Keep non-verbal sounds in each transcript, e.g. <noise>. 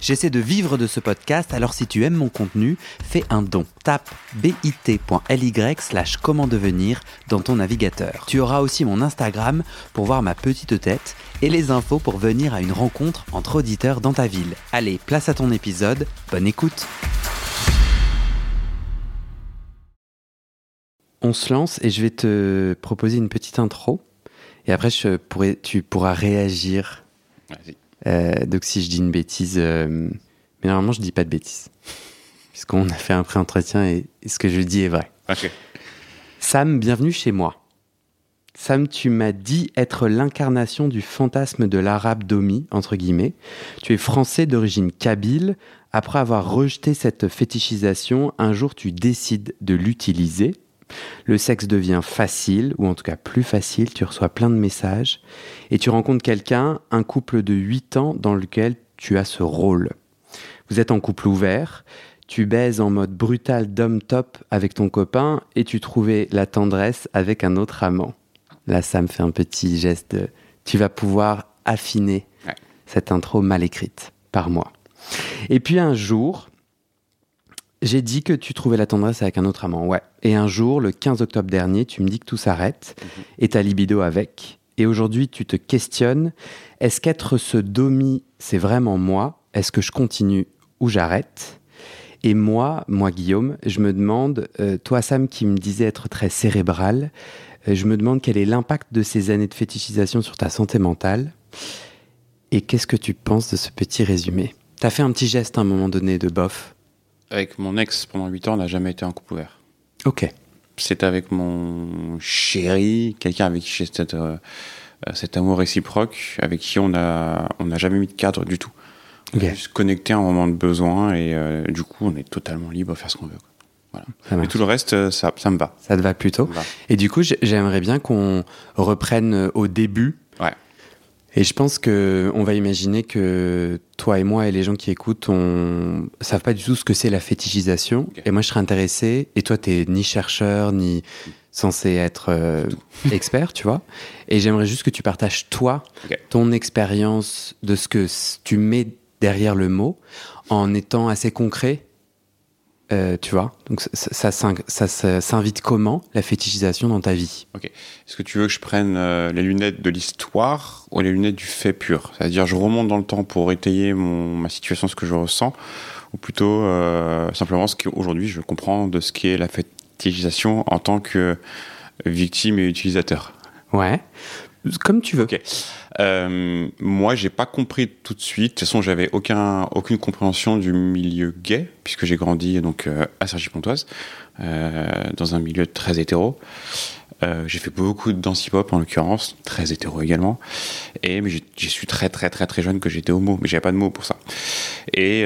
J'essaie de vivre de ce podcast, alors si tu aimes mon contenu, fais un don. Tape bit.ly slash comment devenir dans ton navigateur. Tu auras aussi mon Instagram pour voir ma petite tête et les infos pour venir à une rencontre entre auditeurs dans ta ville. Allez, place à ton épisode, bonne écoute On se lance et je vais te proposer une petite intro et après tu pourras réagir. Vas-y. Euh, donc si je dis une bêtise, euh, mais normalement je dis pas de bêtises, puisqu'on a fait un pré-entretien et, et ce que je dis est vrai. Ok. Sam, bienvenue chez moi. Sam, tu m'as dit être l'incarnation du fantasme de l'arabe domi, entre guillemets. Tu es français d'origine kabyle. Après avoir rejeté cette fétichisation, un jour tu décides de l'utiliser. Le sexe devient facile, ou en tout cas plus facile, tu reçois plein de messages, et tu rencontres quelqu'un, un couple de 8 ans dans lequel tu as ce rôle. Vous êtes en couple ouvert, tu baises en mode brutal d'homme top avec ton copain, et tu trouvais la tendresse avec un autre amant. Là, ça me fait un petit geste de... Tu vas pouvoir affiner Ouais. cette intro mal écrite par moi. Et puis un jour, j'ai dit que tu trouvais la tendresse avec un autre amant, ouais. Et un jour, le 15 octobre dernier, tu me dis que tout s'arrête, et ta libido avec. Et aujourd'hui, tu te questionnes, est-ce qu'être ce domi, c'est vraiment moi? Est-ce que je continue ou j'arrête? Et moi, moi Guillaume, je me demande, euh, toi Sam qui me disais être très cérébral, euh, je me demande quel est l'impact de ces années de fétichisation sur ta santé mentale. Et qu'est-ce que tu penses de ce petit résumé? T'as fait un petit geste à un moment donné de bof. Avec mon ex pendant 8 ans, on n'a jamais été en couple ouvert. Ok. C'était avec mon chéri, quelqu'un avec qui j'ai cet, euh, euh, cet amour réciproque, avec qui on a on n'a jamais mis de cadre du tout. On Ok. a juste connecté à un moment de besoin et euh, du coup, on est totalement libre de faire ce qu'on veut. Voilà. Mais tout le reste, ça, ça me va. Ça te va plutôt va. Et du coup, j'ai- j'aimerais bien qu'on reprenne au début. Ouais. Et je pense que on va imaginer que toi et moi et les gens qui écoutent, on savent pas du tout ce que c'est la fétichisation. Et moi, je serais intéressé. Et toi, t'es ni chercheur ni censé être euh, <laughs> expert, tu vois. Et j'aimerais juste que tu partages toi ton expérience de ce que tu mets derrière le mot, en étant assez concret. Euh, tu vois, donc ça, ça, ça- ça s'invite comment la fétichisation dans ta vie? Est-ce que tu veux que je prenne euh, les lunettes de l'histoire ou les lunettes du fait pur? C'est-à-dire, je remonte dans le temps pour étayer mon, ma situation, ce que je ressens, ou plutôt euh, simplement ce qu'aujourd'hui je comprends de ce qu'est la fétichisation en tant que victime et utilisateur? Ouais, comme tu veux. Ok. Euh, moi, j'ai pas compris tout de suite. De toute façon, j'avais aucun, aucune compréhension du milieu gay, puisque j'ai grandi donc euh, à Cergy-Pontoise, euh, dans un milieu très hétéro. Euh, j'ai fait beaucoup de danse hip-hop en l'occurrence, très hétéro également. Et mais j'ai su très très très très jeune que j'étais homo, mais j'avais pas de mots pour ça. Et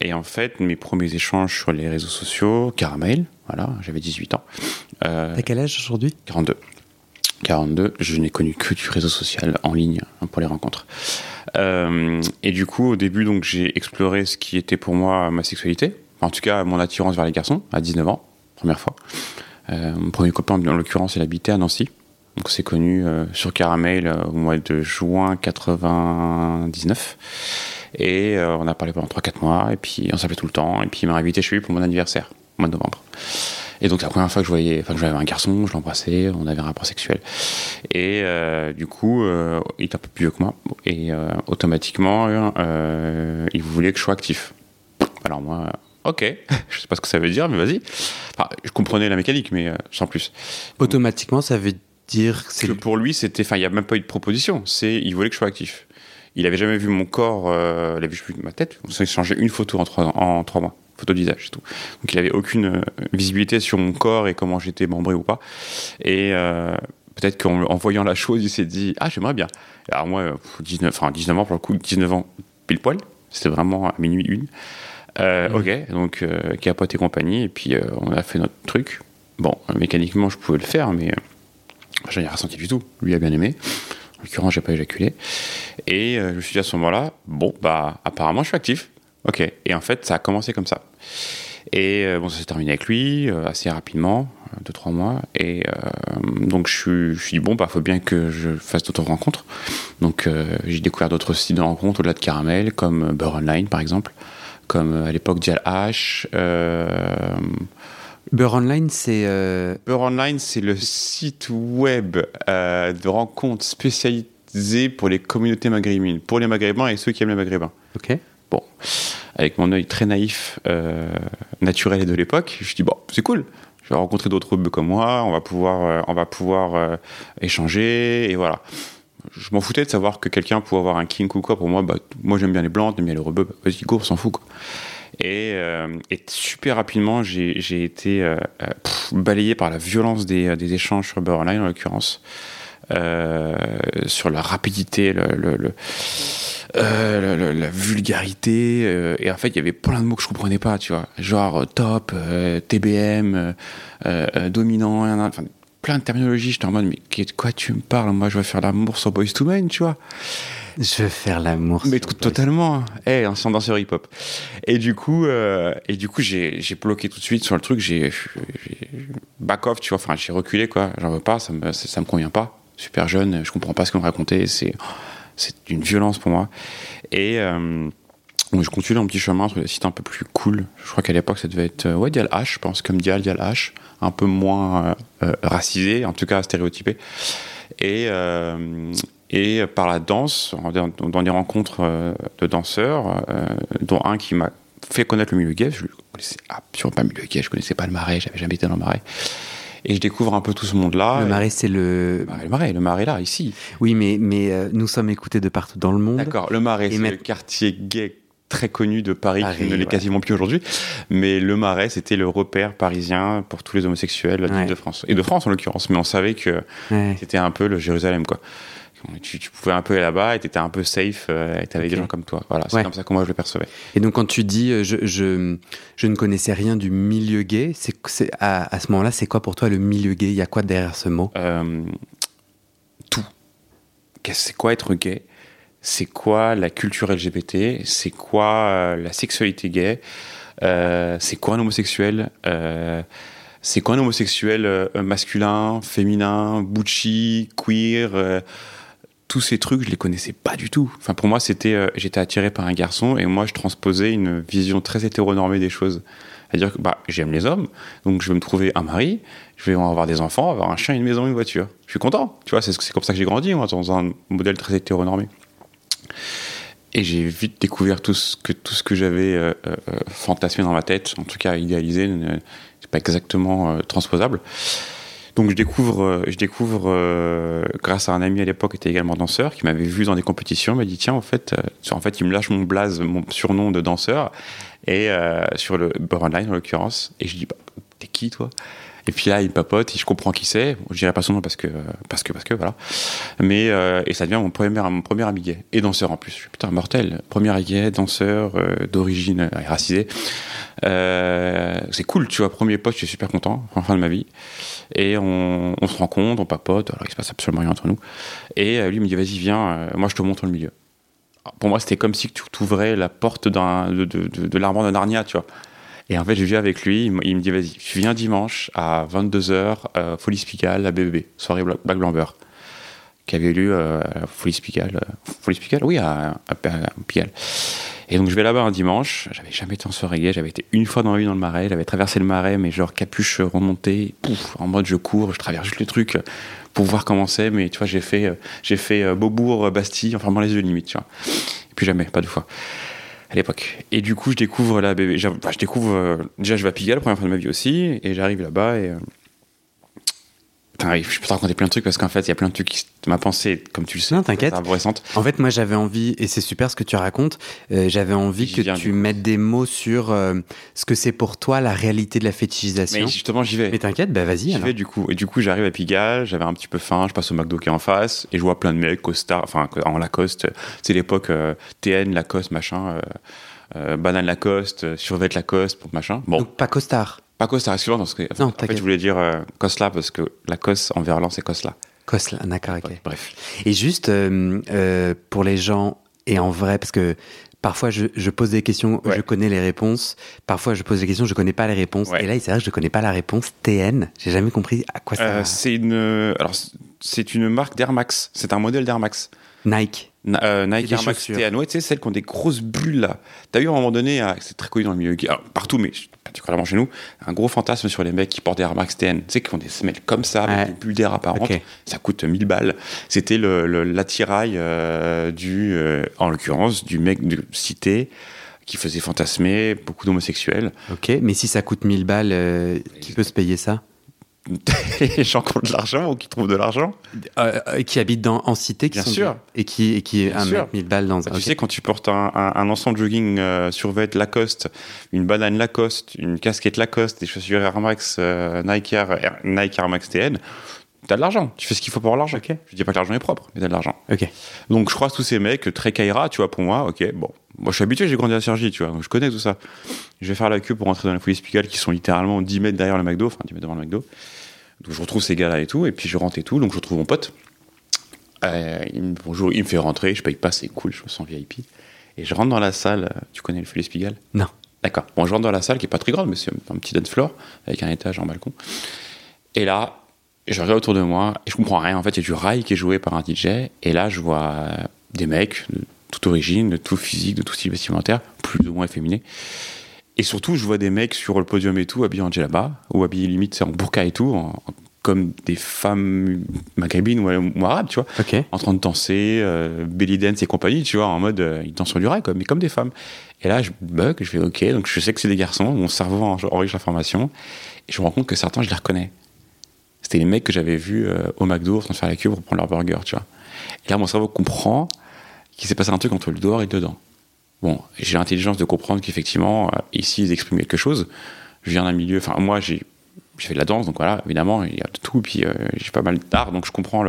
et en fait, mes premiers échanges sur les réseaux sociaux, Caramel, voilà, j'avais 18 ans. T'as quel âge aujourd'hui? 42. 42, je n'ai connu que du réseau social en ligne hein, pour les rencontres. Euh, et du coup, au début, donc, j'ai exploré ce qui était pour moi ma sexualité. En tout cas, mon attirance vers les garçons, à 19 ans, première fois. Euh, mon premier copain, en l'occurrence, il habitait à Nancy. Donc, c'est connu euh, sur Caramel euh, au mois de juin 99. Et on a parlé pendant 3-4 mois, et puis on s'appelait tout le temps, et puis il m'a invité chez lui pour mon anniversaire, au mois de novembre. Et donc la première fois que je voyais, enfin que j'avais un garçon, je l'embrassais, on avait un rapport sexuel. Et euh, du coup, euh, il était un peu plus vieux que moi, et euh, automatiquement, il voulait que je sois actif. Alors moi, ok, <laughs> je sais pas ce que ça veut dire, mais vas-y. Enfin, je comprenais la mécanique, mais sans plus. Automatiquement, ça veut dire que c'est Que pour lui, c'était, enfin, il n'y a même pas eu de proposition. C'est, il voulait que je sois actif. Il avait jamais vu mon corps, euh, il avait juste vu ma tête. On s'est échangé une photo en trois, en trois mois, photo de visage, c'est tout. Donc il avait aucune euh, visibilité sur mon corps et comment j'étais membré ou pas. Et euh, peut-être qu'en en voyant la chose, il s'est dit ah j'aimerais bien. Alors moi, euh, 19, enfin 19 ans pour le coup, 19 ans pile poil. C'était vraiment à minuit une. Euh, Ok, donc euh, capote et compagnie, et puis euh, on a fait notre truc. Bon, euh, mécaniquement, je pouvais le faire, mais euh, je n'ai rien ressenti du tout. Lui a bien aimé. En l'occurrence, j'ai pas éjaculé. Et euh, je me suis dit à ce moment-là, bon, bah, apparemment, je suis actif. Ok. Et en fait, ça a commencé comme ça. Et euh, bon, ça s'est terminé avec lui euh, assez rapidement, euh, deux trois mois. Et euh, donc je suis, je suis dit bon bah faut bien que je fasse d'autres rencontres. Donc j'ai découvert d'autres sites de rencontres au-delà de Caramel, comme Beurre Online par exemple, comme à l'époque Dial H. Beurre Online, c'est. Beurre Online, c'est le site web de rencontres pour les communautés maghrébines, pour les maghrébins et ceux qui aiment les maghrébins. Ok. Bon, avec mon œil très naïf, euh, naturel et de l'époque, je dis bon, c'est cool. Je vais rencontrer d'autres bœufs comme moi, on va pouvoir, euh, on va pouvoir euh, échanger et voilà. Je m'en foutais de savoir que quelqu'un pouvait avoir un kink ou quoi. Pour moi, bah, moi j'aime bien les blancs, j'aime bien les rebeux. Bah, Vas-y, go, on s'en fout quoi. Et, euh, et super rapidement, j'ai été euh, pff, balayé par la violence des, des échanges sur Beurre Online en l'occurrence, sur la rapidité, le, le- le- euh, la vulgarité. euh, et en fait, il y avait plein de mots que je comprenais pas, tu vois. Genre euh, top, euh, TBM, euh, euh, dominant, nan, nan, enfin, plein de terminologies. J'étais en mode, mais de quoi tu me parles Moi, je vais faire l'amour sur Boys to Men, tu vois. Je veux faire l'amour. Mais sur totalement. Eh, un sans danseur hip-hop. Et du coup, euh, et du coup, j'ai j'ai bloqué tout de suite sur le truc. J'ai j'ai back off, tu vois. Enfin, j'ai reculé, quoi. J'en veux pas. Ça me, ça, ça me convient pas. Super jeune. Je comprends pas ce qu'on me racontait. C'est une violence pour moi. Et euh, je continue mon petit chemin sur des sites un peu plus cool. Je crois qu'à l'époque, ça devait être euh, Dial H, je pense, comme Dial, Dial H, un peu moins euh, euh, racisé, en tout cas stéréotypé. Et, et par la danse, dans, dans des rencontres de danseurs, dont un qui m'a fait connaître le milieu gay, je ne connaissais absolument pas le milieu gay, je connaissais pas le marais, j'avais jamais été dans le marais. Et je découvre un peu tout ce monde-là. Le Et- marais, c'est le. Le marais, le marais, le marais là, ici. Oui, mais, mais euh, nous sommes écoutés de partout dans le monde. D'accord, le Marais, c'est le quartier gay très connu de Paris, Paris, qui ne l'est ouais. quasiment plus aujourd'hui. Mais le Marais, c'était le repère parisien pour tous les homosexuels Ouais. de France. Et de France, en l'occurrence. Mais on savait que Ouais. c'était un peu le Jérusalem, quoi. Tu, tu pouvais un peu aller là-bas et t'étais un peu safe euh, et t'avais Ok. des gens comme toi. Voilà, c'est Ouais. comme ça que moi je le percevais. Et donc, quand tu dis euh, je, je, je ne connaissais rien du milieu gay, c'est, à, à ce moment-là, c'est quoi pour toi le milieu gay? Il y a quoi derrière ce mot? Euh, tout. C'est quoi être gay? C'est quoi la culture LGBT C'est quoi euh, la sexualité gay? C'est quoi un homosexuel? C'est quoi un homosexuel masculin, féminin, butchy, queer tous ces trucs, je les connaissais pas du tout. Enfin, pour moi, c'était, euh, j'étais attiré par un garçon et moi, je transposais une vision très hétéronormée des choses. C'est-à-dire que bah, j'aime les hommes, donc je vais me trouver un mari, je vais avoir des enfants, avoir un chien, une maison, une voiture. Je suis content, tu vois, c'est comme ça que j'ai grandi, moi, dans un modèle très hétéronormé. Et j'ai vite découvert tout ce que, tout ce que j'avais euh, euh, fantasmé dans ma tête, en tout cas idéalisé, c'est pas exactement transposable. Donc je découvre, euh, euh, grâce à un ami à l'époque qui était également danseur, qui m'avait vu dans des compétitions, m'a dit tiens en fait, euh, en fait il me lâche mon blaze, mon surnom de danseur, et sur le Beurre Online en l'occurrence, et je dis bah, t'es qui toi? Et puis là il papote, je comprends qui c'est. Je dirais pas son nom parce que parce que parce que voilà, mais euh, et ça devient mon premier mon premier ami gay et danseur en plus. Je suis, putain mortel, premier gay, danseur euh, d'origine euh, racisée. C'est cool, tu vois, premier poste, je suis super content, en fin de ma vie. Et on, on se rencontre, on papote, alors il se passe absolument rien entre nous. Et lui me dit, vas-y, viens, moi je te montre le milieu. Pour moi, c'était comme si tu ouvrais la porte de, de, de, de de Narnia, tu vois. Et en fait, je viens avec lui, il me- dit, vas-y, tu viens dimanche à 22h, euh, Folie Spicale, à BBB, soirée Black Blamber, qui avait lieu euh, la Folie Spicale. euh, Folie Spicale Oui, à, à, à. Et donc je vais là-bas un dimanche, j'avais jamais été en soirée gay, j'avais été une fois dans ma vie dans le marais, j'avais traversé le marais, mais genre capuche remontée, pouf, en mode je cours, je traverse juste le truc pour voir comment c'est, mais tu vois, j'ai fait, euh, j'ai fait euh, Beaubourg, Bastille, en fermant les yeux limite, tu vois. Et puis jamais, pas deux fois, Et du coup, je découvre la je, enfin, je découvre, euh, déjà je vais à Pigalle, première fois de ma vie aussi, et j'arrive là-bas et... Enfin, je peux te raconter plein de trucs parce qu'en fait, il y a plein de trucs qui. Ma pensée, comme tu le sais, Non, t'inquiète. En fait, moi, j'avais envie, et c'est super ce que tu racontes, euh, j'avais envie que tu mettes des mots sur euh, ce que c'est pour toi la réalité de la fétichisation. Mais justement, j'y vais. Mais t'inquiète, bah vas-y. J'y vais du coup. Et du coup, j'arrive à Pigalle, j'avais un petit peu faim, je passe au McDo qui est en face, et je vois plein de mecs, costard, enfin, en Lacoste. C'est l'époque euh, TN, Lacoste, machin, euh, banane Lacoste, survêt Lacoste, pour machin. Bon, Donc pas costard. Pas costard, excuse-moi, parce que, Non, en fait, je voulais dire euh, Cosla, parce que Lacoste en verlan, c'est Cosla. Koslan, d'accord, ok. Bref. Et juste euh, euh, pour les gens, et en vrai, parce que parfois je, je pose des questions, Ouais. je connais les réponses. Parfois je pose des questions, je connais pas les réponses. Ouais. Et là, c'est vrai que je connais pas la réponse. TN, j'ai jamais compris à quoi ça. Euh, c'est une, alors c'est une marque d'Air Max. C'est un modèle d'Air Max. Nike. Na- euh, Nike Air Max. TN, ouais, tu sais, celles qui ont des grosses bulles là. T'as eu à un moment donné, ah, c'est très connu dans le milieu, alors, partout, mais particulièrement chez nous, un gros fantasme sur les mecs qui portent des Air Max TN. Tu sais, qui ont des semelles comme ça, avec Ouais. des bulles d'air apparentes. Ça coûte 1000 balles. C'était le- le- l'attirail euh, du, euh, en l'occurrence, du mec de cité qui faisait fantasmer beaucoup d'homosexuels. Ok, mais si ça coûte 1000 balles, euh, qui peut se payer ça? <laughs> les gens qui ont de l'argent ou qui trouvent de l'argent. Euh, euh, Qui habite dans, en cité, qui Bien sont sûr. bien- et qui et qui Bien un sûr. mec 1000 balles dans. Bah, ok. Tu sais, quand tu portes un, un, un ensemble jogging euh, survêt Lacoste, une banane Lacoste, une casquette Lacoste, des chaussures Air Max, euh, Nike, Air- Nike Air Max TN, t'as de l'argent. Tu fais ce qu'il faut pour avoir l'argent. Ok. Je dis pas que l'argent est propre, mais t'as de l'argent. Ok. Donc je croise tous ces mecs, très Kaira, tu vois, pour moi, ok, bon. Moi je suis habitué, j'ai grandi à Sergi, tu vois, donc je connais tout ça. Je vais faire la queue pour rentrer dans la folie spicale qui sont littéralement 10 mètres derrière le McDo, enfin 10 mètres devant le McDo. Donc je retrouve ces gars-là et tout, et puis je rentre et tout, donc je retrouve mon pote. Euh, il me, bonjour, il me fait rentrer, je paye pas, c'est cool, je me sens VIP. Et je rentre dans la salle, euh, tu connais le folie spicale Non. D'accord. Bon, je rentre dans la salle qui est pas très grande, mais c'est un petit dance floor avec un étage en balcon. Et là, je regarde autour de moi et je comprends rien. En fait, il y a du rail qui est joué par un DJ. Et là, je vois des mecs de toute origine, de tout physique, de tout style vestimentaire, plus ou moins efféminés. Et surtout, je vois des mecs sur le podium et tout, habillés en djellaba, ou habillés limite en burqa et tout, en- en- comme des femmes maghrébines ou, ou arabes, tu vois en train de danser, euh, belly dance et compagnie, tu vois, en mode, euh, ils dansent sur du rail, mais comme des femmes. Et là, je bug, je fais OK, donc je sais que c'est des garçons, mon cerveau en- enrichit l'information, et je me rends compte que certains, je les reconnais. C'était les mecs que j'avais vus euh, au McDo en train de faire la queue pour prendre leur burger, tu vois. Et là, mon cerveau comprend qu'il s'est passé un truc entre le dehors et le dedans. Bon, j'ai l'intelligence de comprendre qu'effectivement, euh, ici, ils expriment quelque chose. Je viens d'un milieu, enfin, moi, j'ai fait de la danse, donc voilà, évidemment, il y a de tout, puis euh, j'ai pas mal d'art, donc je comprends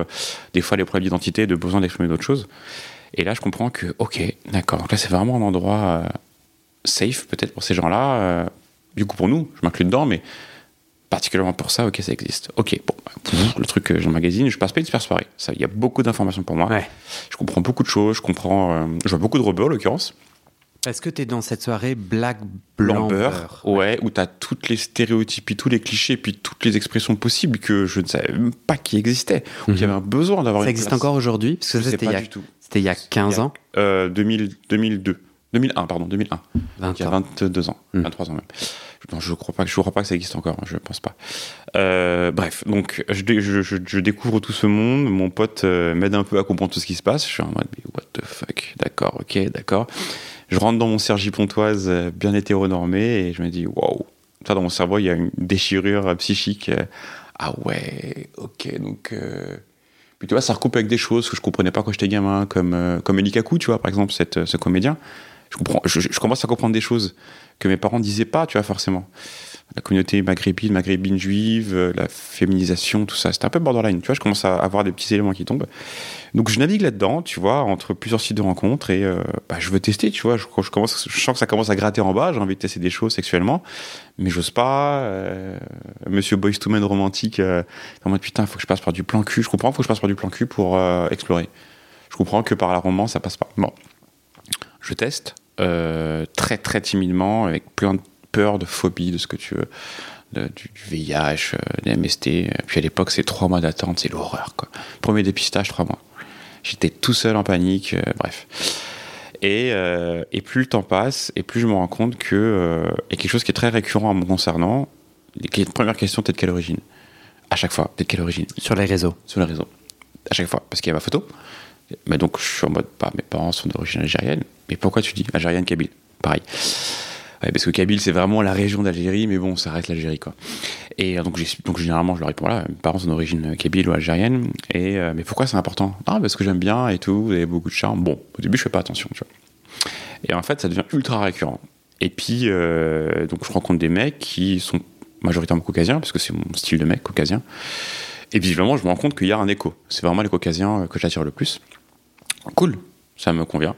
des fois les problèmes d'identité, de besoin d'exprimer d'autres choses. Et là, je comprends que, ok, d'accord, donc là, c'est vraiment un endroit safe, peut-être pour ces gens-là. du coup, pour nous, je m'inclus dedans, mais particulièrement pour ça, ok, ça existe. Ok, bon, pff, le truc que j'emmagasine, je passe pas une super soirée. Ça, Il y a beaucoup d'informations pour moi. Ouais. Je comprends beaucoup de choses, je comprends. euh, je vois beaucoup de rebeux, en l'occurrence. Est-ce que tu es dans cette soirée black blanc beurre, ouais, où tu as toutes les stéréotypes, tous les clichés, puis toutes les expressions possibles que je ne savais même pas qui existaient. Où il y avait un besoin d'avoir Ça une existe place. encore aujourd'hui? Parce que ça, c'était il, y a- du tout. c'était il y a 15 Il y a- ans? Euh, 2000, 2002. 2001, pardon, 2001. 20 Il y a ans. 22 ans, Hmm. 23 ans même. Non, je crois pas crois pas que ça existe encore, hein, je pense pas. Euh, bref, donc je, dé- je- je- je découvre tout ce monde, mon pote euh, m'aide un peu à comprendre tout ce qui se passe. Je suis en mode mais what the fuck, d'accord, ok, d'accord. Je rentre dans mon Sergi Pontoise euh, bien hétéronormé et je me dis waouh. Ça dans mon cerveau il y a une déchirure euh, psychique. ah ouais, ok, donc. Puis tu vois, ça recoupe avec des choses que je comprenais pas quand j'étais gamin, comme comme Eli Kaku, tu vois, par exemple, ce comédien. Je, comprends, je commence à comprendre des choses que mes parents disaient pas, tu vois, forcément. La communauté maghrébine, maghrébine juive, euh, la féminisation, tout ça. C'était un peu borderline, tu vois, je commence à avoir des petits éléments qui tombent. Donc je navigue là-dedans, tu vois, entre plusieurs sites de rencontres et euh, bah, je veux tester, tu vois. Je, commence, je sens que ça commence à gratter en bas, j'ai envie de tester des choses sexuellement, mais j'ose pas. euh, Monsieur Boys to Men romantique, euh, en mode putain, faut que je passe par du plan cul. Je comprends, faut que je passe par du plan cul pour explorer. Je comprends que par la romance, ça passe pas. Bon, je teste euh, très très timidement, avec plein de peur, de phobie, de ce que tu veux, de- du, du VIH, euh, des MST. Puis à l'époque, c'est trois mois d'attente, c'est l'horreur. Quoi. Premier dépistage, trois mois. J'étais tout seul en panique, euh, bref. Et, euh, et plus le temps passe, et plus je me rends compte que y a quelque chose qui est très récurrent en me concernant. Les première question, t'es de quelle origine? À chaque fois, t'es de quelle origine? Sur les réseaux. sur le réseau. À chaque fois, parce qu'il y a ma photo. Donc, je suis en mode, bah, mes parents sont d'origine algérienne. Mais pourquoi tu dis algérienne, kabyle Pareil. Parce que Kabyle, c'est vraiment la région d'Algérie, mais bon, ça reste l'Algérie, quoi. Et euh, donc, donc, généralement, je leur réponds, mes parents sont d'origine kabyle ou algérienne. Et, euh, mais pourquoi c'est important? Ah, parce que j'aime bien et tout, vous avez beaucoup de charme. Bon, au début, je fais pas attention. Et en fait, ça devient ultra récurrent. Et puis, euh, donc, je rencontre des mecs qui sont majoritairement caucasiens, parce que c'est mon style de mec, caucasien. Et visiblement, je me rends compte qu'il y a un écho. C'est vraiment les caucasiens euh, que j'attire le plus. Cool, ça me convient.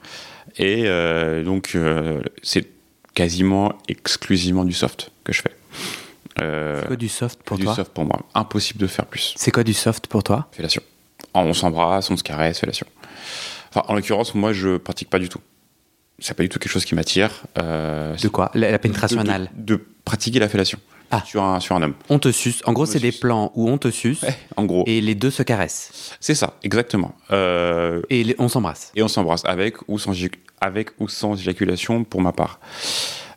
Et euh, donc, euh, c'est quasiment exclusivement du soft que je fais. Euh, C'est quoi du soft pour du toi soft pour moi. Impossible de faire plus. C'est quoi du soft pour toi Fellation. on s'embrasse, on se caresse, fellation. Enfin, en l'occurrence, moi, je pratique pas du tout. C'est pas du tout quelque chose qui m'attire. De quoi? La, la pénétration de, de- anale? de, pratiquer la fellation Ah. sur, un, sur un homme. On te suce. En gros, c'est des plans où on te suce En gros, et les deux se caressent. c'est ça, exactement. Euh, Et les- on s'embrasse. et on s'embrasse avec ou sans avec ou sans éjaculation pour ma part.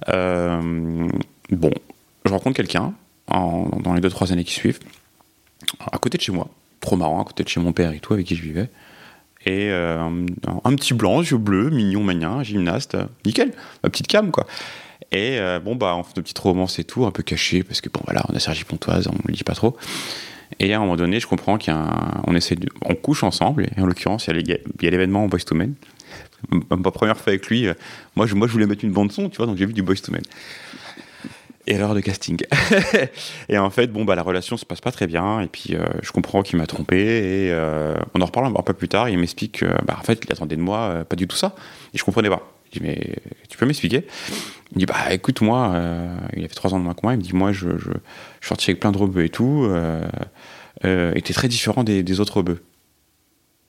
Euh, bon, je rencontre quelqu'un en- dans les deux trois années qui suivent, à côté de chez moi, trop marrant, à côté de chez mon père et tout, avec qui je vivais. Et euh, un, petit blanc, yeux bleus, mignon, magnin, gymnaste, nickel, ma petite cam quoi. Et euh, bon bah on fait de petites romances et tout, un peu caché parce que bon voilà, on a Sergi Pontoise, on le dit pas trop. Et à un moment donné, je comprends qu'il y a un- on essaie de, on couche ensemble. Et en l'occurrence, il y a l'événement Boys to Men. Ma première fois avec lui, euh, moi je, moi je voulais mettre une bande son, tu vois, donc j'ai vu du Boys to Men. Et de casting. <laughs> et en fait, bon bah la relation se passe pas très bien. Et puis euh, je comprends qu'il m'a trompé. Et on en reparle un peu plus tard. Il m'explique que bah, en fait il attendait de moi pas du tout ça. Et je comprenais pas. Je dis mais tu peux m'expliquer? Il me dit bah écoute moi, euh, il a fait trois ans de moins que moi. Il me dit moi je, je, je avec plein de rebeux et tout. Euh, euh, et très différent des, autres rebeux.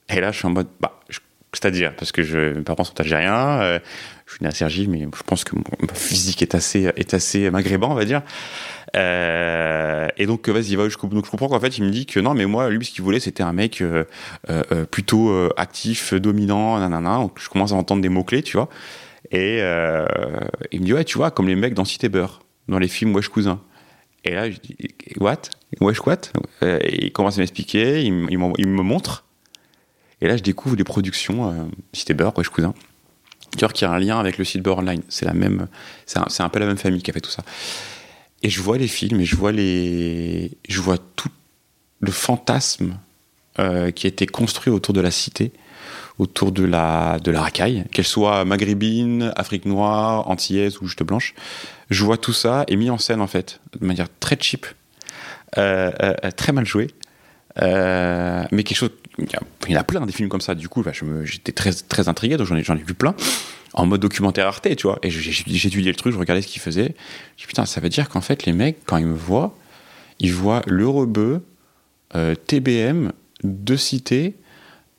Et là je suis en mode bah c'est-à-dire parce que mes parents sont algériens. euh, je suis né à Cergy, mais je pense que mon mon physique est assez, est assez maghrébin, on va dire. Euh, et donc, vas-y, va jusqu'au bout. Donc, je comprends qu'en fait, il me dit que non, mais moi, lui, ce qu'il voulait, c'était un mec euh, euh, euh, plutôt euh, actif, dominant, nanana. Donc, je commence à entendre des mots-clés, tu vois. Et euh, il me dit, ouais, tu vois, comme les mecs dans Cité Beurre, dans les films Wesh Cousin. Et là, je dis, what? Wesh what? Euh, Et il commence à m'expliquer, il, me montre. Et là, je découvre les productions euh, Cité Beurre, Wesh Cousin. Tu vois qu'il y a un lien avec le site Beurre Online. C'est la même, c'est un peu la même famille qui a fait tout ça. Et je vois les films et je vois les, je vois tout le fantasme euh, qui a été construit autour de la cité, autour de la, de la racaille, qu'elle soit maghrébine, Afrique noire, antillaise ou juste blanche. Je vois tout ça et mis en scène en fait, de manière très cheap, euh, euh, très mal joué. Euh, mais quelque chose, il y, a, en a plein des films comme ça. Du coup, bah, j'étais très très intrigué, donc j'en ai, ai vu plein en mode documentaire Arte, tu vois. Et étudié le truc, je regardais ce qu'ils faisaient. Je dis putain, ça veut dire qu'en fait les mecs, quand ils me voient, ils voient le rebeu, euh, TBM, de cité,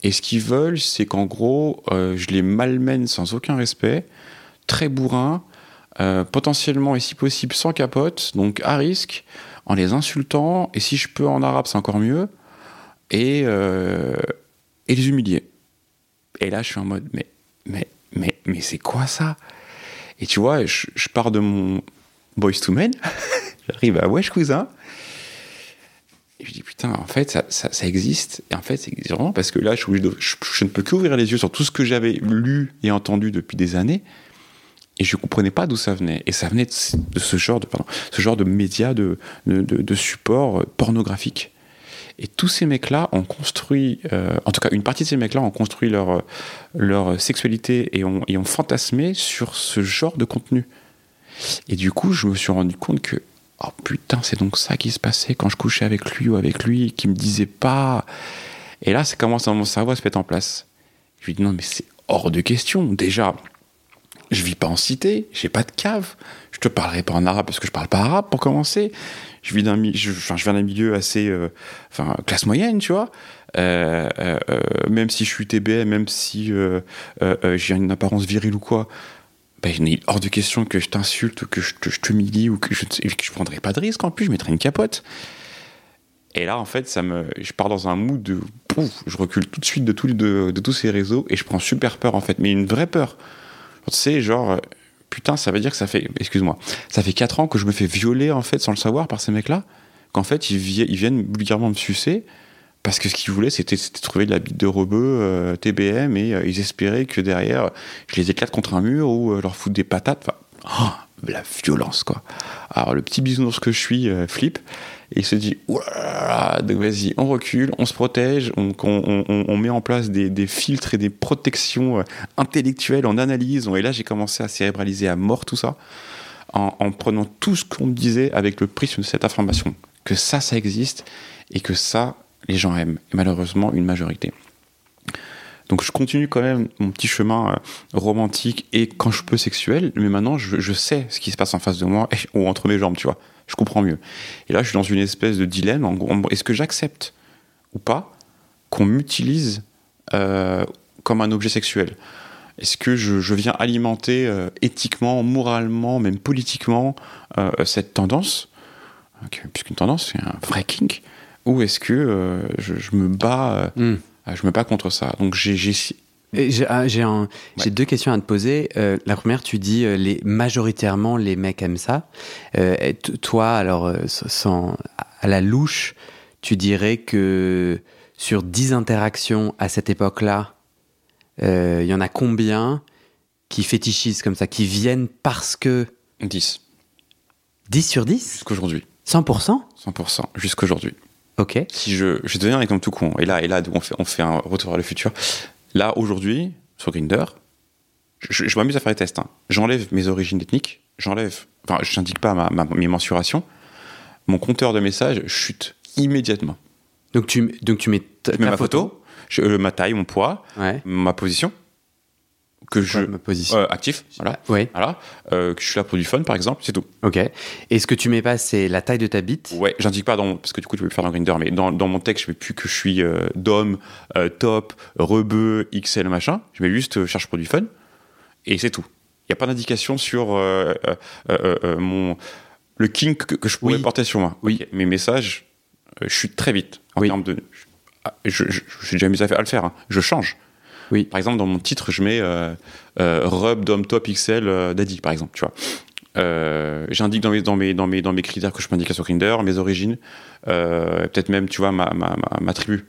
et ce qu'ils veulent, c'est qu'en gros, euh, je les malmène sans aucun respect, très bourrin, euh, potentiellement et si possible sans capote, donc à risque, en les insultant, et si je peux en arabe, c'est encore mieux, et, euh, et les humilier. Et là, je suis en mode, mais, mais, mais, mais c'est quoi ça? Et tu vois, je, pars de mon Boys to Men, <laughs> j'arrive à Wesh Cousin, et je dis putain, en fait, ça, ça, existe. Et en fait, c'est vraiment parce que là, je, je, je ne peux qu'ouvrir les yeux sur tout ce que j'avais lu et entendu depuis des années. Et je comprenais pas d'où ça venait. Et ça venait de, ce- genre de, pardon, ce genre de médias, de, de, de, de supports euh, pornographiques. Et tous ces mecs-là ont construit, euh, en tout cas une partie de ces mecs-là ont construit leur, euh, leur sexualité et ont, fantasmé sur ce genre de contenu. Et du coup, je me suis rendu compte que, oh putain, c'est donc ça qui se passait quand je couchais avec lui ou avec lui, qui me disait pas. Et là, ça commence dans mon cerveau à se mettre en place. Je lui dis non, mais c'est hors de question. Déjà, je vis pas en cité, j'ai pas de cave. Je te parlerai pas en arabe parce que je parle pas arabe pour commencer. Je vis d'un, je, viens d'un milieu assez, euh, enfin, classe moyenne, tu vois. Euh, euh, même si je suis TBM, même si j'ai une apparence virile ou quoi, ben, il est hors de question que je t'insulte que je te- t'humilie ou que je ne je prendrai pas de risque. En plus, je mettrai une capote. Et là, en fait, ça me, je pars dans un mood de, pouf, je recule tout de suite de, les- de, de tous ces réseaux et je prends super peur en fait, mais une vraie peur. Tu sais, genre, putain, ça veut dire que ça fait, excuse-moi, ça fait 4 ans que je me fais violer en fait sans le savoir par ces mecs-là, qu'en fait ils, vi- ils viennent vulgairement me sucer parce que ce qu'ils voulaient c'était trouver de la bite de rebeu euh, TBM et euh, ils espéraient que derrière je les éclate contre un mur ou euh, leur foutre des patates. Oh, la violence quoi. Alors le petit bisounours que je suis euh, flippe et il se dit donc vas-y on recule on se protège on, met en place des, filtres et des protections euh, intellectuelles on analyse. Et là j'ai commencé à cérébraliser à mort tout ça en, en prenant tout ce qu'on me disait avec le prisme de cette information. Que ça ça existe et que ça les gens aiment. Et malheureusement une majorité donc je continue quand même mon petit chemin euh, romantique et quand je peux sexuel, mais maintenant je, sais ce qui se passe en face de moi ou entre mes jambes, tu vois. Je comprends mieux. Et là, je suis dans une espèce de dilemme. Est-ce que j'accepte ou pas qu'on m'utilise euh, comme un objet sexuel? Est-ce que je, viens alimenter euh, éthiquement, moralement, même politiquement cette tendance Ok, Puisqu'une tendance, c'est un vrai kink? Ou est-ce que je, me bats, Hmm. Je me bats contre ça Donc j'ai, j'ai- ah, Ouais. deux questions à te poser. Euh, la première, tu dis euh, les, majoritairement les mecs aiment ça. Euh, et toi, alors, euh, sans, à la louche, tu dirais que sur 10 interactions à cette époque-là, euh, il y en a combien qui fétichisent comme ça, qui viennent parce que 10 10 sur 10 jusqu'aujourd'hui. 100% 100% jusqu'aujourd'hui. Ok. Si je, je vais te donner un exemple tout con. Et là, et là, on fait, on fait un retour vers le futur. Là, aujourd'hui, sur Grinder, je, je m'amuse à faire des tests. hein. J'enlève mes origines ethniques, j'enlève, enfin, je n'indique pas ma, ma- mes mensurations. Mon compteur de messages chute immédiatement. Donc tu, donc tu mets ta, Je mets ta ma photo, je- euh, ma taille, mon poids, Ouais. ma position, que je Quoi, ma position. euh, actif, voilà, Ouais. voilà, euh, que je suis là pour du fun, par exemple, c'est tout. Ok. Et ce que tu mets pas, c'est la taille de ta bite? Ouais, j'indique pas dans parce que du coup tu peux le faire dans Grinder, mais dans, dans mon texte je mets plus que je suis euh, dom, euh, top, rebeu, XL machin. Je mets juste cherche pour du fun et c'est tout. Il y a pas d'indication sur mon le kink que, que je pourrais Oui. porter sur moi. Oui. Mes messages, je suis très vite en Oui. termes de. Ah, Je, je, je suis déjà amusé à, faire- à le faire. hein. Je change. Oui. Par exemple, dans mon titre, je mets euh, euh, Rub, Dom, Top, XL, Daddy, par exemple. Tu vois. Euh, J'indique dans mes, dans, mes, dans, mes, dans mes critères que je peux indiquer sur Grindr, mes origines, euh, peut-être même, tu vois, ma, ma, ma, ma tribu.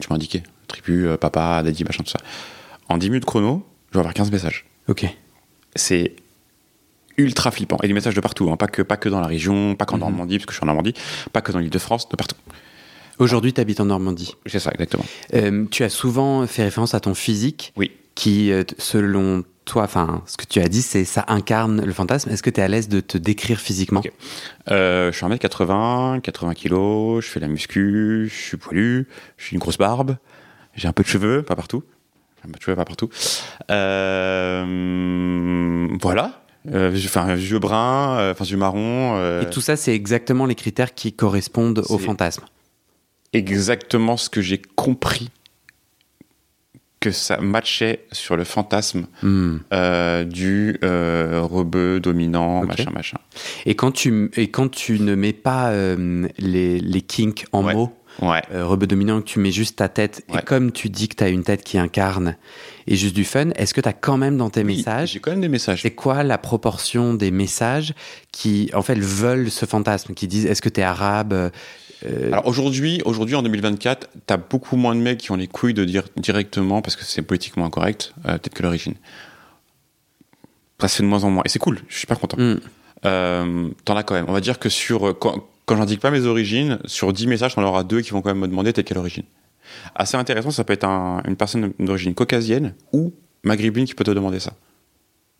Tu m'as indiqué. Tribu, euh, papa, Daddy, machin, tout ça. En 10 minutes chrono, je vais avoir 15 messages. Ok. C'est ultra flippant. Et des messages de partout, hein. pas, que, pas que dans la région, pas qu'en Mhm. Normandie, parce que je suis en Normandie, pas que dans l'île de France, de partout. Aujourd'hui, tu habites en Normandie. C'est ça, exactement. Euh, tu as souvent fait référence à ton physique, Oui. qui, euh, selon toi, enfin, ce que tu as dit, c'est ça incarne le fantasme. Est-ce que tu es à l'aise de te décrire physiquement? Ok. Euh, je suis 1m80, 80 kg, je fais la muscu, je suis poilu, j'ai une grosse barbe, j'ai un peu de cheveux, pas partout. Un peu de cheveux, pas partout. Euh, voilà. Euh, Enfin, yeux bruns, euh, enfin, yeux marrons. euh, Et tout ça, c'est exactement les critères qui correspondent au fantasme. Exactement ce que j'ai compris que ça matchait sur le fantasme Hmm. euh, du euh, rebeu dominant, machin, machin. Et, quand tu, et quand tu ne mets pas euh, les, les kinks en Ouais. mots, Ouais. euh, rebeu dominant, que tu mets juste ta tête, et comme tu dis que tu as une tête qui incarne et juste du fun, est-ce que tu as quand même dans tes Oui, messages J'ai quand même des messages. C'est quoi la proportion des messages qui, en fait, veulent ce fantasme, qui disent est-ce que tu es arabe euh, Alors aujourd'hui, aujourd'hui en 2024, t'as beaucoup moins de mecs qui ont les couilles de dire directement parce que c'est politiquement incorrect, euh, peut-être que l'origine. Ça se fait de moins en moins et c'est cool. Je suis pas content. hmm, Euh, t'en as quand même. On va dire que sur euh, quand, quand j'indique pas mes origines, sur 10 messages, t'en auras deux qui vont quand même me demander t'es de quelle origine. Assez intéressant, ça peut être un- une personne d'origine caucasienne ou maghrébine qui peut te demander ça.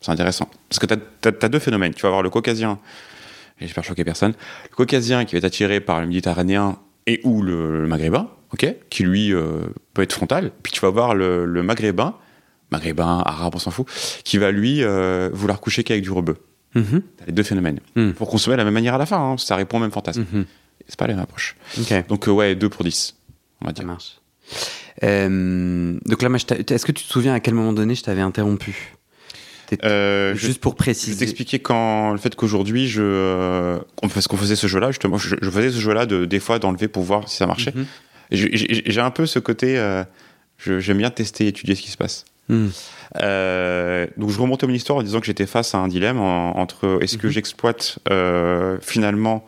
C'est intéressant. Parce que t'as as, deux phénomènes. Tu vas avoir le caucasien, et j'espère choquer personne, le caucasien qui va être attiré par le méditerranéen et ou le, le maghrébin, ok, qui lui euh, peut être frontal. Puis tu vas avoir le, le maghrébin, maghrébin, arabe, on s'en fout, qui va lui euh, vouloir coucher qu'avec du rebeu. mhm, T'as les deux phénomènes. Hmm. Faut consommer de la même manière à la fin, hein, ça répond au même fantasme. mhm. C'est pas la même approche. Ok, Donc euh, ouais, 2 pour 10, on va ça dire. marche. Euh, donc là, est-ce que tu te souviens à quel moment donné je t'avais interrompu? Euh, je, Juste pour je vais préciser. t'expliquer quand le fait qu'aujourd'hui je euh, parce qu'on faisait ce jeu-là justement, je, je faisais ce jeu-là de des fois d'enlever pour voir si ça marchait. Mhm. J'ai- un peu ce côté, euh, j'aime bien tester, étudier ce qui se passe. Hmm. Donc je remontais mon histoire en disant que j'étais face à un dilemme en- entre est-ce que Mhm. j'exploite finalement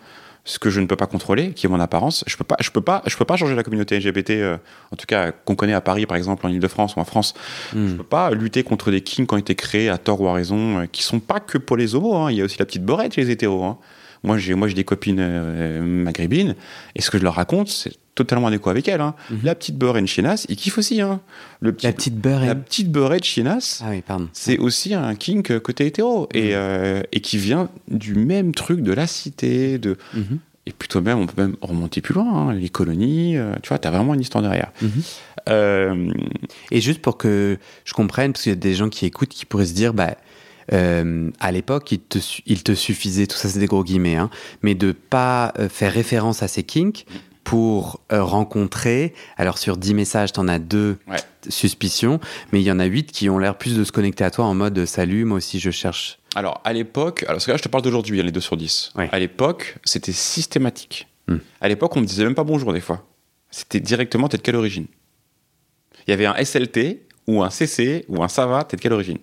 ce que je ne peux pas contrôler, qui est mon apparence. Je peux pas, je peux pas, je peux pas changer la communauté LGBT, euh, en tout cas qu'on connaît à Paris par exemple, en Ile-de-France ou en France. Hmm. Je peux pas lutter contre des kings qui ont été créés à tort ou à raison, euh, qui sont pas que pour les homos. hein. Il y a aussi la petite borette chez les hétéros. hein. Moi, j'ai moi j'ai des copines euh, maghrébines et ce que je leur raconte, c'est totalement en écho avec elles. hein. Mhm. La petite beurre de chienasse, ils kiffent aussi. Hein. Le petit, La petite beurre la petite beurrette chienasse, Ah oui, pardon. c'est aussi un kink euh, côté hétéro et, euh, et qui vient du même truc de la cité, de Mhm. et plutôt même on peut même remonter plus loin, hein, les colonies. euh, tu vois, t'as vraiment une histoire derrière. Mhm. Euh, Et juste pour que je comprenne, parce qu'il y a des gens qui écoutent qui pourraient se dire, bah, euh, à l'époque, il te, su- il te suffisait, tout ça c'est des gros guillemets, hein, mais de pas euh, faire référence à ces kinks pour euh, rencontrer. Alors sur 10 messages, t'en as deux Ouais. suspicions, mais il y en a 8 qui ont l'air plus de se connecter à toi en mode salut, moi aussi je cherche. Alors, à l'époque, alors parce que là, je te parle d'aujourd'hui, hein, les 2 sur 10. Ouais. À l'époque, c'était systématique. Hmm. À l'époque, on me disait même pas bonjour des fois. C'était directement, t'es de quelle origine? Il y avait un SLT ou un CC ou un ça va, t'es de quelle origine?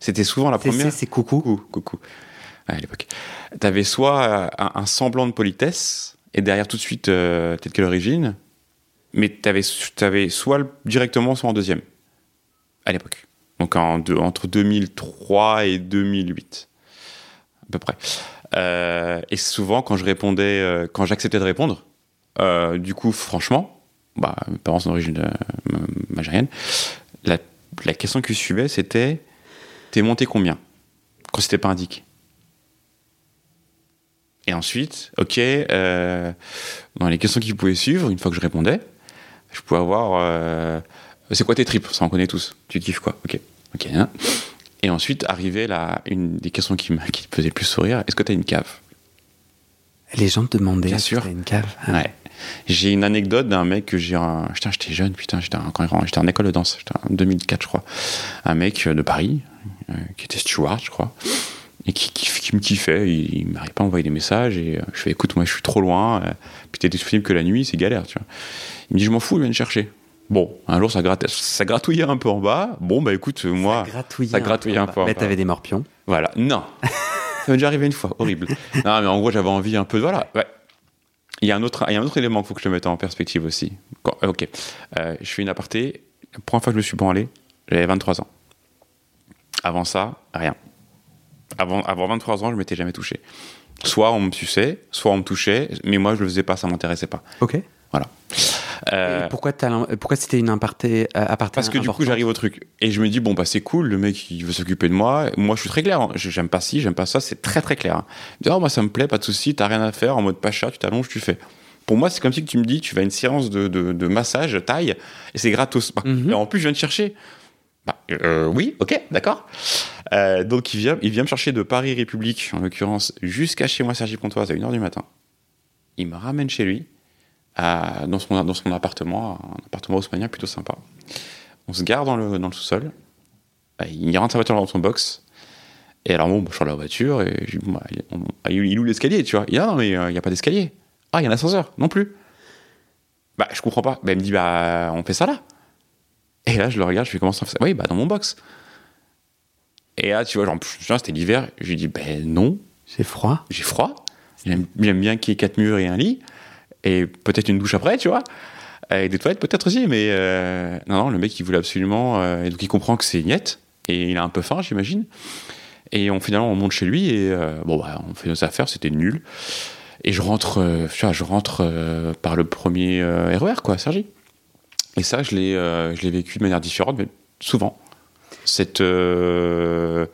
C'était souvent la première. c'est coucou. Coucou, coucou. Ouais, à l'époque. T'avais soit euh, un, un semblant de politesse, et derrière tout de suite, euh, t'es de quelle origine Mais t'avais, t'avais soit le- directement, soit en deuxième. À l'époque. Donc en entre 2003 et 2008. À peu près. Euh, et souvent, quand je répondais, euh, quand j'acceptais de répondre, euh, du coup, franchement, bah, mes parents sont d'origine magérienne, la, la question qui suivait, c'était T'es monté combien Quand c'était pas indiqué? Et ensuite, ok, euh, dans les questions qui pouvaient suivre, une fois que je répondais, je pouvais avoir euh, c'est quoi tes tripes? Ça, on connaît tous. Tu kiffes quoi? Ok. Ok. hein. Et ensuite, arrivait la, une des questions qui me, qui faisait le plus sourire est-ce que tu as une cave? Les gens te demandaient Bien si sûr. t'as une cave? Ah. Ouais. J'ai une anecdote d'un mec que j'ai. un- Putain, j'étais jeune, putain, j'étais en- en école de danse, j'étais en 2004, je crois. Un mec de Paris, euh, qui était steward, je crois, et qui, qui, qui me kiffait. Il, il m'arrivait pas à envoyer des messages, et euh, je fais écoute, moi je suis trop loin, euh, puis t'es disponible que la nuit, c'est galère, tu vois. Il me dit je m'en fous, il vient me chercher. Bon, un jour ça, gratte, ça gratouillait un peu en bas. Bon, bah écoute, moi. Ça gratouillait, ça gratouillait un peu en Mais t'avais des morpions. Voilà, non. <laughs> ça m'est déjà arrivé une fois, horrible. Non, mais en gros, j'avais envie un peu de. Voilà. Ouais. Il y a un autre, il y a un autre élément qu'il faut que je te mette en perspective aussi. Quand- euh, ok. Euh, je fais une aparté. La première fois que je me suis branlé, j'avais 23 ans. Avant ça, rien. Avant, avant 23 ans, je m'étais jamais touché. Soit on me suçait, soit on me touchait, mais moi je le faisais pas, ça m'intéressait pas. Ok. Voilà. Euh, pourquoi, pourquoi c'était une aparté, euh, aparté Parce que du coup, j'arrive au truc. Et je me dis, bon, bah, c'est cool, le mec, il veut s'occuper de moi. Moi, je suis très clair. hein. J'aime pas ci, j'aime pas ça, c'est très, très clair. hein. Il dit, oh, moi, ça me plaît, pas de souci, t'as rien à faire, en mode pacha, tu t'allonges, tu fais. Pour moi, c'est comme si tu me dis, tu vas à une séance de, de, de massage, taille, et c'est gratos. Bah, Mhm. Et en plus, je viens te chercher. Bah, euh, oui, ok, d'accord. Euh, donc, il vient, il vient me chercher de Paris République, en l'occurrence, jusqu'à chez moi, Sergi Pontoise, à 1h du matin. Il me ramène chez lui, dans, son, dans appartement, un appartement haussmannien plutôt sympa. On se garde dans le, dans sous-sol. Euh, Il rentre sa voiture dans son box. Et alors, bon, je sors de la voiture et je bah, il- il loue l'escalier, tu vois? Il dit, ah non, mais euh, il n'y a pas d'escalier. Ah, il y a un ascenseur, non plus. Bah, je comprends pas. Bah, il me dit, bah, on fait ça là. Et là, je le regarde, je fais, comment ça Oui, bah, dans mon box. Et là, tu vois, genre, c'était l'hiver. Je lui dis, ben non, C'est froid? j'ai froid. J'aime bien qu'il y ait quatre murs et un lit. Et peut-être une douche après, tu vois. Et des toilettes peut-être aussi, mais euh, non, non, le mec il voulait absolument. euh, et donc il comprend que c'est niette. Et il a un peu faim, j'imagine. Et on, finalement, on monte chez lui et euh, bon, bah, on fait nos affaires, c'était nul. Et je rentre, euh, je rentre euh, par le premier RER, quoi, Sergi. Et ça, je l'ai euh, je l'ai vécu de manière différente, mais souvent. Cette, euh,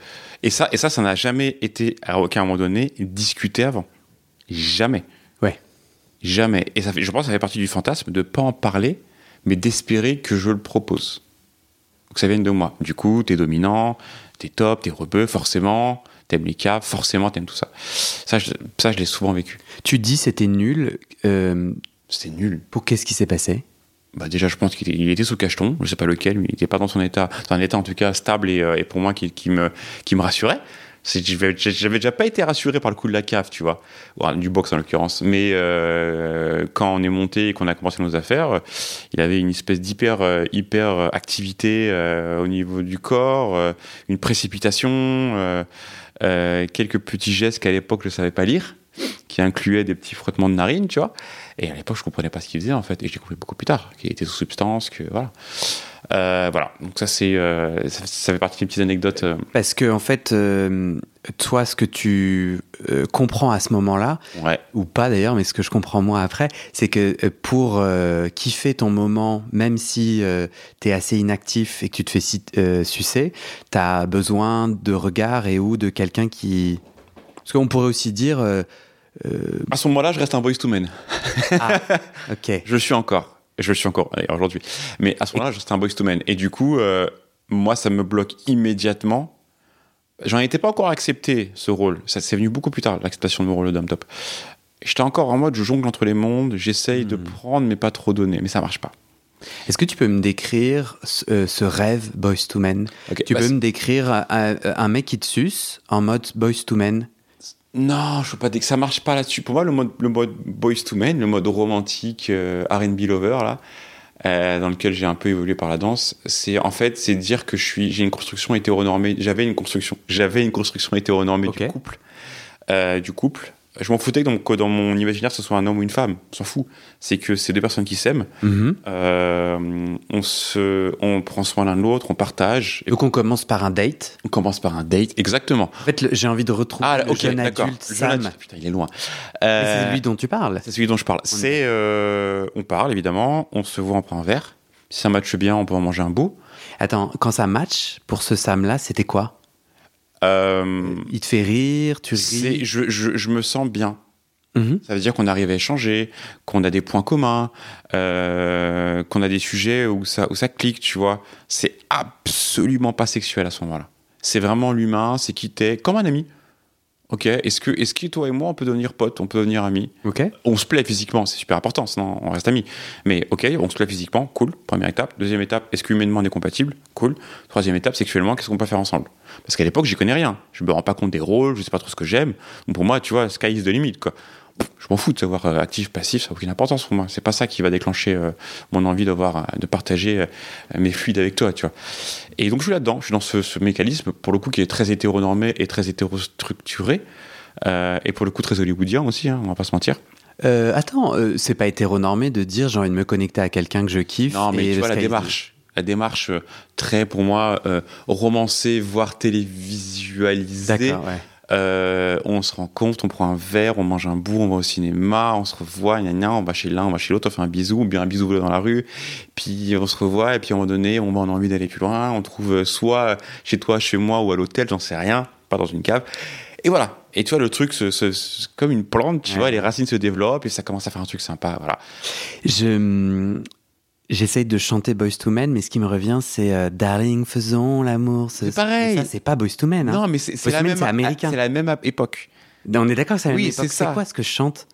et ça, et ça, ça n'a jamais été, à aucun moment donné, discuté avant. Jamais. Ouais. Jamais. Et ça fait, je pense que ça fait partie du fantasme de ne pas en parler, mais d'espérer que je le propose. Que ça vienne de moi. Du coup, t'es dominant, t'es top, t'es rebeu, forcément. T'aimes les caves, forcément t'aimes tout ça. Ça, je, ça, je l'ai souvent vécu. Tu dis c'était nul. euh, C'était nul. pour qu'est-ce qui s'est passé? Bah déjà, je pense qu'il était, était sous cacheton, je sais pas lequel, mais il n'était pas dans son état, dans un état en tout cas stable et, euh, et pour moi qui, qui me, qui me rassurait. J'avais déjà pas été rassuré par le coup de la cave, tu vois, du box en l'occurrence. Mais euh, quand on est monté et qu'on a commencé nos affaires, euh, il avait une espèce d'hyper euh, hyper activité euh, au niveau du corps, euh, une précipitation, quelques petits gestes qu'à l'époque je savais pas lire, qui incluaient des petits frottements de narines, tu vois. Et à l'époque, je comprenais pas ce qu'il faisait en fait, et j'ai compris beaucoup plus tard qu'il était sous substance, que voilà. Euh, voilà. Donc ça c'est, euh, ça, ça fait partie des petites anecdotes. euh, Parce que en fait, toi, ce que tu comprends à ce moment-là, ouais. ou pas d'ailleurs, mais ce que je comprends moi après, c'est que pour kiffer ton moment, même si tu es assez inactif et que tu te fais sucer, tu as besoin de regard et ou de quelqu'un qui... Parce qu'on pourrait aussi dire... euh, À ce moment-là, je reste un boys to men. ah, ok. <laughs> Je suis encore. Je le suis encore d'ailleurs, aujourd'hui. Mais à ce moment-là, je reste un boys to men. Et du coup, euh, moi, ça me bloque immédiatement. J'en étais pas encore accepté ce rôle. Ça c'est venu beaucoup plus tard, l'acceptation de mon rôle d'homme top. J'étais encore en mode, je jongle entre les mondes, j'essaye de Hmm. prendre mais pas trop donner, mais ça marche pas. Est-ce que tu peux me décrire ce, euh, ce rêve Boys to Men Tu bah, peux me décrire un, un- un mec qui te suce en mode Boys to Men Non, je veux pas dire que ça marche pas là-dessus. Pour moi, le mode, le mode boys to men, le mode romantique euh, R&B lover là, euh, dans lequel j'ai un peu évolué par la danse, c'est en fait c'est dire que je suis, j'ai une construction hétéronormée. J'avais une construction, j'avais une construction hétéronormée du couple, euh, du couple. Je m'en foutais que dans, que dans mon imaginaire ce soit un homme ou une femme, on s'en fout. C'est que c'est deux personnes qui s'aiment. Mhm. Euh, on se, on prend soin l'un de l'autre, on partage. Et Donc on commence par un date. on commence par un date, exactement. En fait, j'ai envie de retrouver Ah, le ok, jeune adulte jeune Sam. adulte, Putain, il est loin. Euh, C'est lui dont tu parles. C'est celui dont je parle. On C'est, euh, on parle évidemment, on se voit, on prend un verre. Si ça matche bien, on peut en manger un bout. Attends, quand ça match, pour ce Sam-là, c'était quoi? Euh, Il te fait rire, tu ris je, je, je me sens bien. Mhm. Ça veut dire qu'on arrive à échanger, qu'on a des points communs, euh, qu'on a des sujets où ça, où ça clique, tu vois. C'est absolument pas sexuel à ce moment-là. C'est vraiment l'humain, c'est qui t'es, comme un ami. Ok, est-ce que, est-ce que toi et moi on peut devenir potes, on peut devenir amis Ok. On se plaît physiquement, c'est super important, sinon on reste amis. Mais ok, on se plaît physiquement, cool, première étape. Deuxième étape, est-ce qu'humainement on est compatible Cool. Troisième étape, sexuellement, qu'est-ce qu'on peut faire ensemble Parce qu'à l'époque, j'y connais rien. Je me rends pas compte des rôles, je sais pas trop ce que j'aime. Donc pour moi, tu vois, sky is the limit, quoi. Je m'en fous de savoir euh, actif, passif, ça n'a aucune importance pour moi. C'est pas ça qui va déclencher euh, mon envie d'avoir, euh, de partager euh, mes fluides avec toi, tu vois. Et donc je suis là-dedans, je suis dans ce, ce mécanisme, pour le coup, qui est très hétéronormé et très hétérostructuré. Euh, et pour le coup, très hollywoodien aussi, hein, on va pas se mentir. Attends, c'est pas hétéronormé de dire j'ai envie de me connecter à quelqu'un que je kiffe. Non, mais et tu vois la démarche. La démarche très, pour moi, romancée, voire télévisualisée. D'accord, ouais. Euh, on se rencontre, on prend un verre, on mange un bout, on va au cinéma, on se revoit, gna gna, on va chez l'un, on va chez l'autre, on fait un bisou, ou bien un bisou dans la rue, puis on se revoit, et puis à un moment donné, on, a envie d'aller plus loin, on trouve euh, soit chez toi, chez moi, ou à l'hôtel, j'en sais rien, pas dans une cave. Et voilà. Et tu vois, le truc, se- se- se- comme une plante, tu Ouais. vois, les racines se développent, et ça commence à faire un truc sympa, voilà. Je j'essaye de chanter Boys to Men, mais ce qui me revient, c'est euh, Darling, faisons l'amour. ce- C'est pareil. C'est pas Boys to Men. Hein. Non, mais c'est la, même- américain. c'est la même époque. On est d'accord c'est la Oui, même époque. C'est quoi ce que je chante?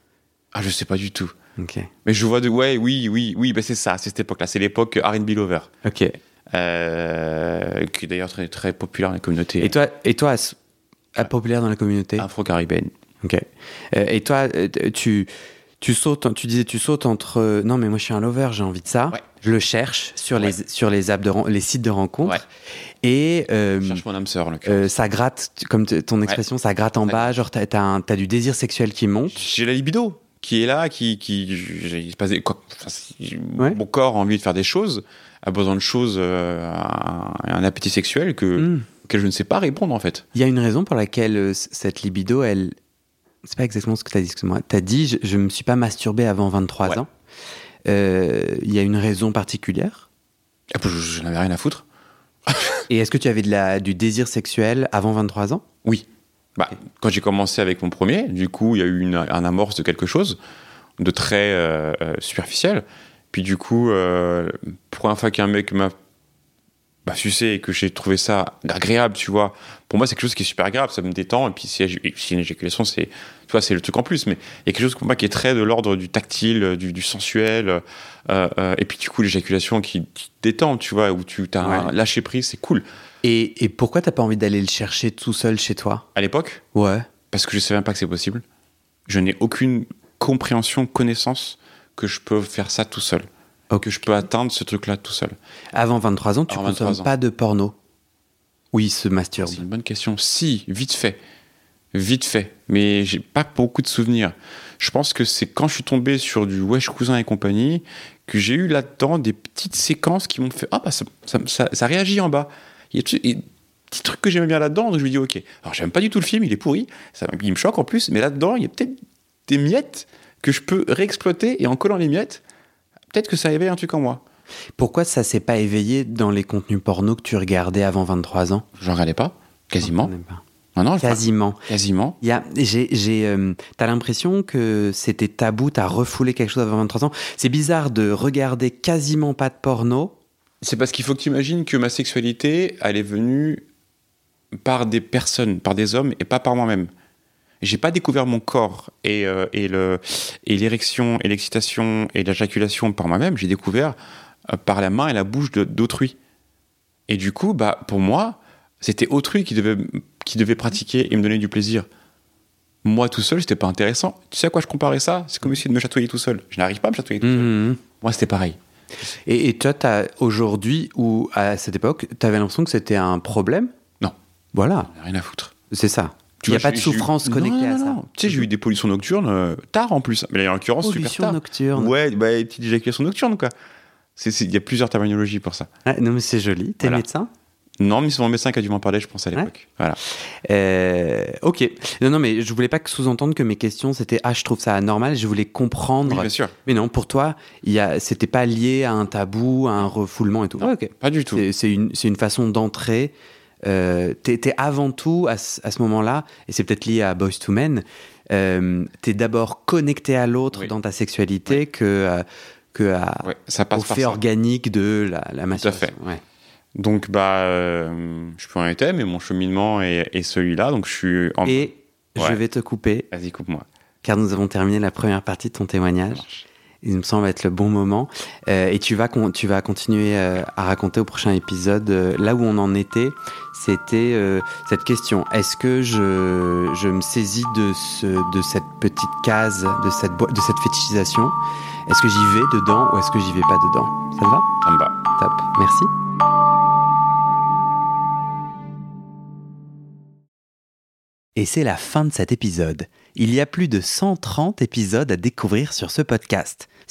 Ah, je sais pas du tout. Ok. Mais je vois de. Ouais, oui, oui, oui, bah c'est ça, c'est cette époque-là. C'est l'époque RB Lover. Ok. Euh, qui est d'ailleurs très, très populaire dans la communauté Et toi, et toi, à populaire dans la communauté? afro-caribéenne. Ok. Euh, et toi, euh, tu, tu sautes, tu disais, tu sautes entre. euh, non, mais moi, je suis un lover, j'ai envie de ça. Ouais. Je le cherche sur Ouais. les sur les apps de ren- les sites de rencontres. Ouais. Et euh, Je cherche mon âme sœur, euh, ça gratte, comme ton expression, ça gratte en bas. Genre, t'as, t'as du désir sexuel qui monte. J'ai la libido qui est là, qui. qui j'ai- il se passe des- quoi, enfin, c'est- Ouais. Mon corps a envie de faire des choses, a besoin de choses, euh, un, un appétit sexuel que, Hmm. auquel je ne sais pas répondre, en fait. Il y a une raison pour laquelle euh, cette libido, elle. C'est pas exactement ce que tu as dit, excuse-moi. Tu as dit, je, je me suis pas masturbé avant 23 Ouais. ans. Euh, Il y a une raison particulière? Puis, Je, je n'avais rien à foutre. <laughs> Et est-ce que tu avais de la, du désir sexuel avant 23 ans? Oui. Bah, quand j'ai commencé avec mon premier, du coup, il y a eu une, un amorce de quelque chose de très euh, euh, superficiel. Puis du coup, euh, pour une fois qu'un mec m'a bah, sucé et que j'ai trouvé ça agréable, tu vois, pour moi, c'est quelque chose qui est super agréable, ça me détend. Et puis, si, si une éjaculation, c'est, tu vois, c'est le truc en plus. Mais il y a quelque chose pour moi qui est très de l'ordre du tactile, du, du sensuel. euh, euh, et puis, du coup, l'éjaculation qui, qui te détend, tu vois, où tu as un Ouais. lâcher prise, c'est cool. et, et pourquoi t'as pas envie d'aller le chercher tout seul chez toi? À l'époque, Ouais. parce que je sais même pas que c'est possible. Je n'ai aucune compréhension, connaissance que je peux faire ça tout seul. Que je peux atteindre ce truc-là tout seul. Avant 23 ans, tu 23 consommes ans. pas de porno Oui, se masturbe. C'est une bonne question. Si, vite fait. Vite fait. Mais j'ai pas beaucoup de souvenirs. Je pense que c'est quand je suis tombé sur du Wesh Cousin et compagnie que j'ai eu là-dedans des petites séquences qui m'ont fait Ah, bah, ça, ça, ça- ça réagit en bas. Il y a et des petits trucs que j'aimais bien là-dedans. Donc je me dis Ok. Alors, j'aime pas du tout le film, il est pourri. Ça, il me choque en plus. Mais là-dedans, il y a peut-être des miettes que je peux réexploiter. Et en collant les miettes, peut-être que ça éveille un truc en moi. Pourquoi ça s'est pas éveillé dans les contenus porno que tu regardais avant 23 ans? J'en regardais pas. Quasiment. Pas. Non, non, je- Quasiment. quasiment. Il y a, j'ai, j'ai, euh, t'as l'impression que c'était tabou, t'as refoulé quelque chose avant 23 ans? C'est bizarre de regarder quasiment pas de porno. C'est parce qu'il faut que tu imagines que ma sexualité, elle est venue par des personnes, par des hommes et pas par moi-même. J'ai pas découvert mon corps et, euh, et le et l'érection et l'excitation et l'éjaculation par moi-même. J'ai découvert euh, par la main et la bouche d'autrui. Et du coup, bah pour moi, c'était autrui qui devait qui devait pratiquer et me donner du plaisir. Moi tout seul, c'était pas intéressant. Tu sais à quoi je comparais ça? C'est comme essayer de me chatouiller tout seul. Je n'arrive pas à me chatouiller tout seul. Mhm. Moi, c'était pareil. Et, et toi, t'as- aujourd'hui ou à cette époque, tu avais l'impression que c'était un problème? Non. Voilà, Rien à foutre. c'est ça. Il n'y a pas de eu- souffrance Non, connectée non, à ça. Tu sais, j'ai eu des pollutions nocturnes euh, tard en plus. Mais là, en l'occurrence, super tard. nocturne. Ouais, bah, petite éjaculation nocturne, quoi. Il y a plusieurs terminologies pour ça. Ah, non, mais c'est joli. T'es Voilà. médecin? Non, mais c'est mon médecin qui a dû m'en parler, je pense, à l'époque. Voilà. Euh, Ok. Non, non, mais je voulais pas que sous-entendre que mes questions c'était ah je trouve ça anormal. Je voulais comprendre. Oui, bien sûr. mais non, pour toi, c'était pas lié à un tabou, à un refoulement et tout. Non. Ouais. Pas du tout. C'est, une, c'est une façon d'entrer. Euh, t'es, t'es avant tout à, ce- à ce moment-là, et c'est peut-être lié à Boys to Men. Euh, t'es d'abord connecté à l'autre Oui. dans ta sexualité que euh, que à- ça au passe fait ça. organique de la, la masturbation. fait. Ouais. Donc, bah, euh, je peux en être, mais mon cheminement est, est celui-là. Donc, je suis en. Et je vais te couper Vas-y, coupe-moi. car nous avons terminé la première partie de ton témoignage. Il me semble être le bon moment. Euh, et tu vas, con- tu vas continuer euh, à raconter au prochain épisode euh, là où on en était. C'était euh, cette question. Est-ce que je, je me saisis de, ce, de cette petite case, de cette, de cette fétichisation? Est-ce que j'y vais dedans ou est-ce que j'y vais pas dedans? Ça te va? Ça me va. Top. Merci. Et c'est la fin de cet épisode. Il y a plus de 130 épisodes à découvrir sur ce podcast.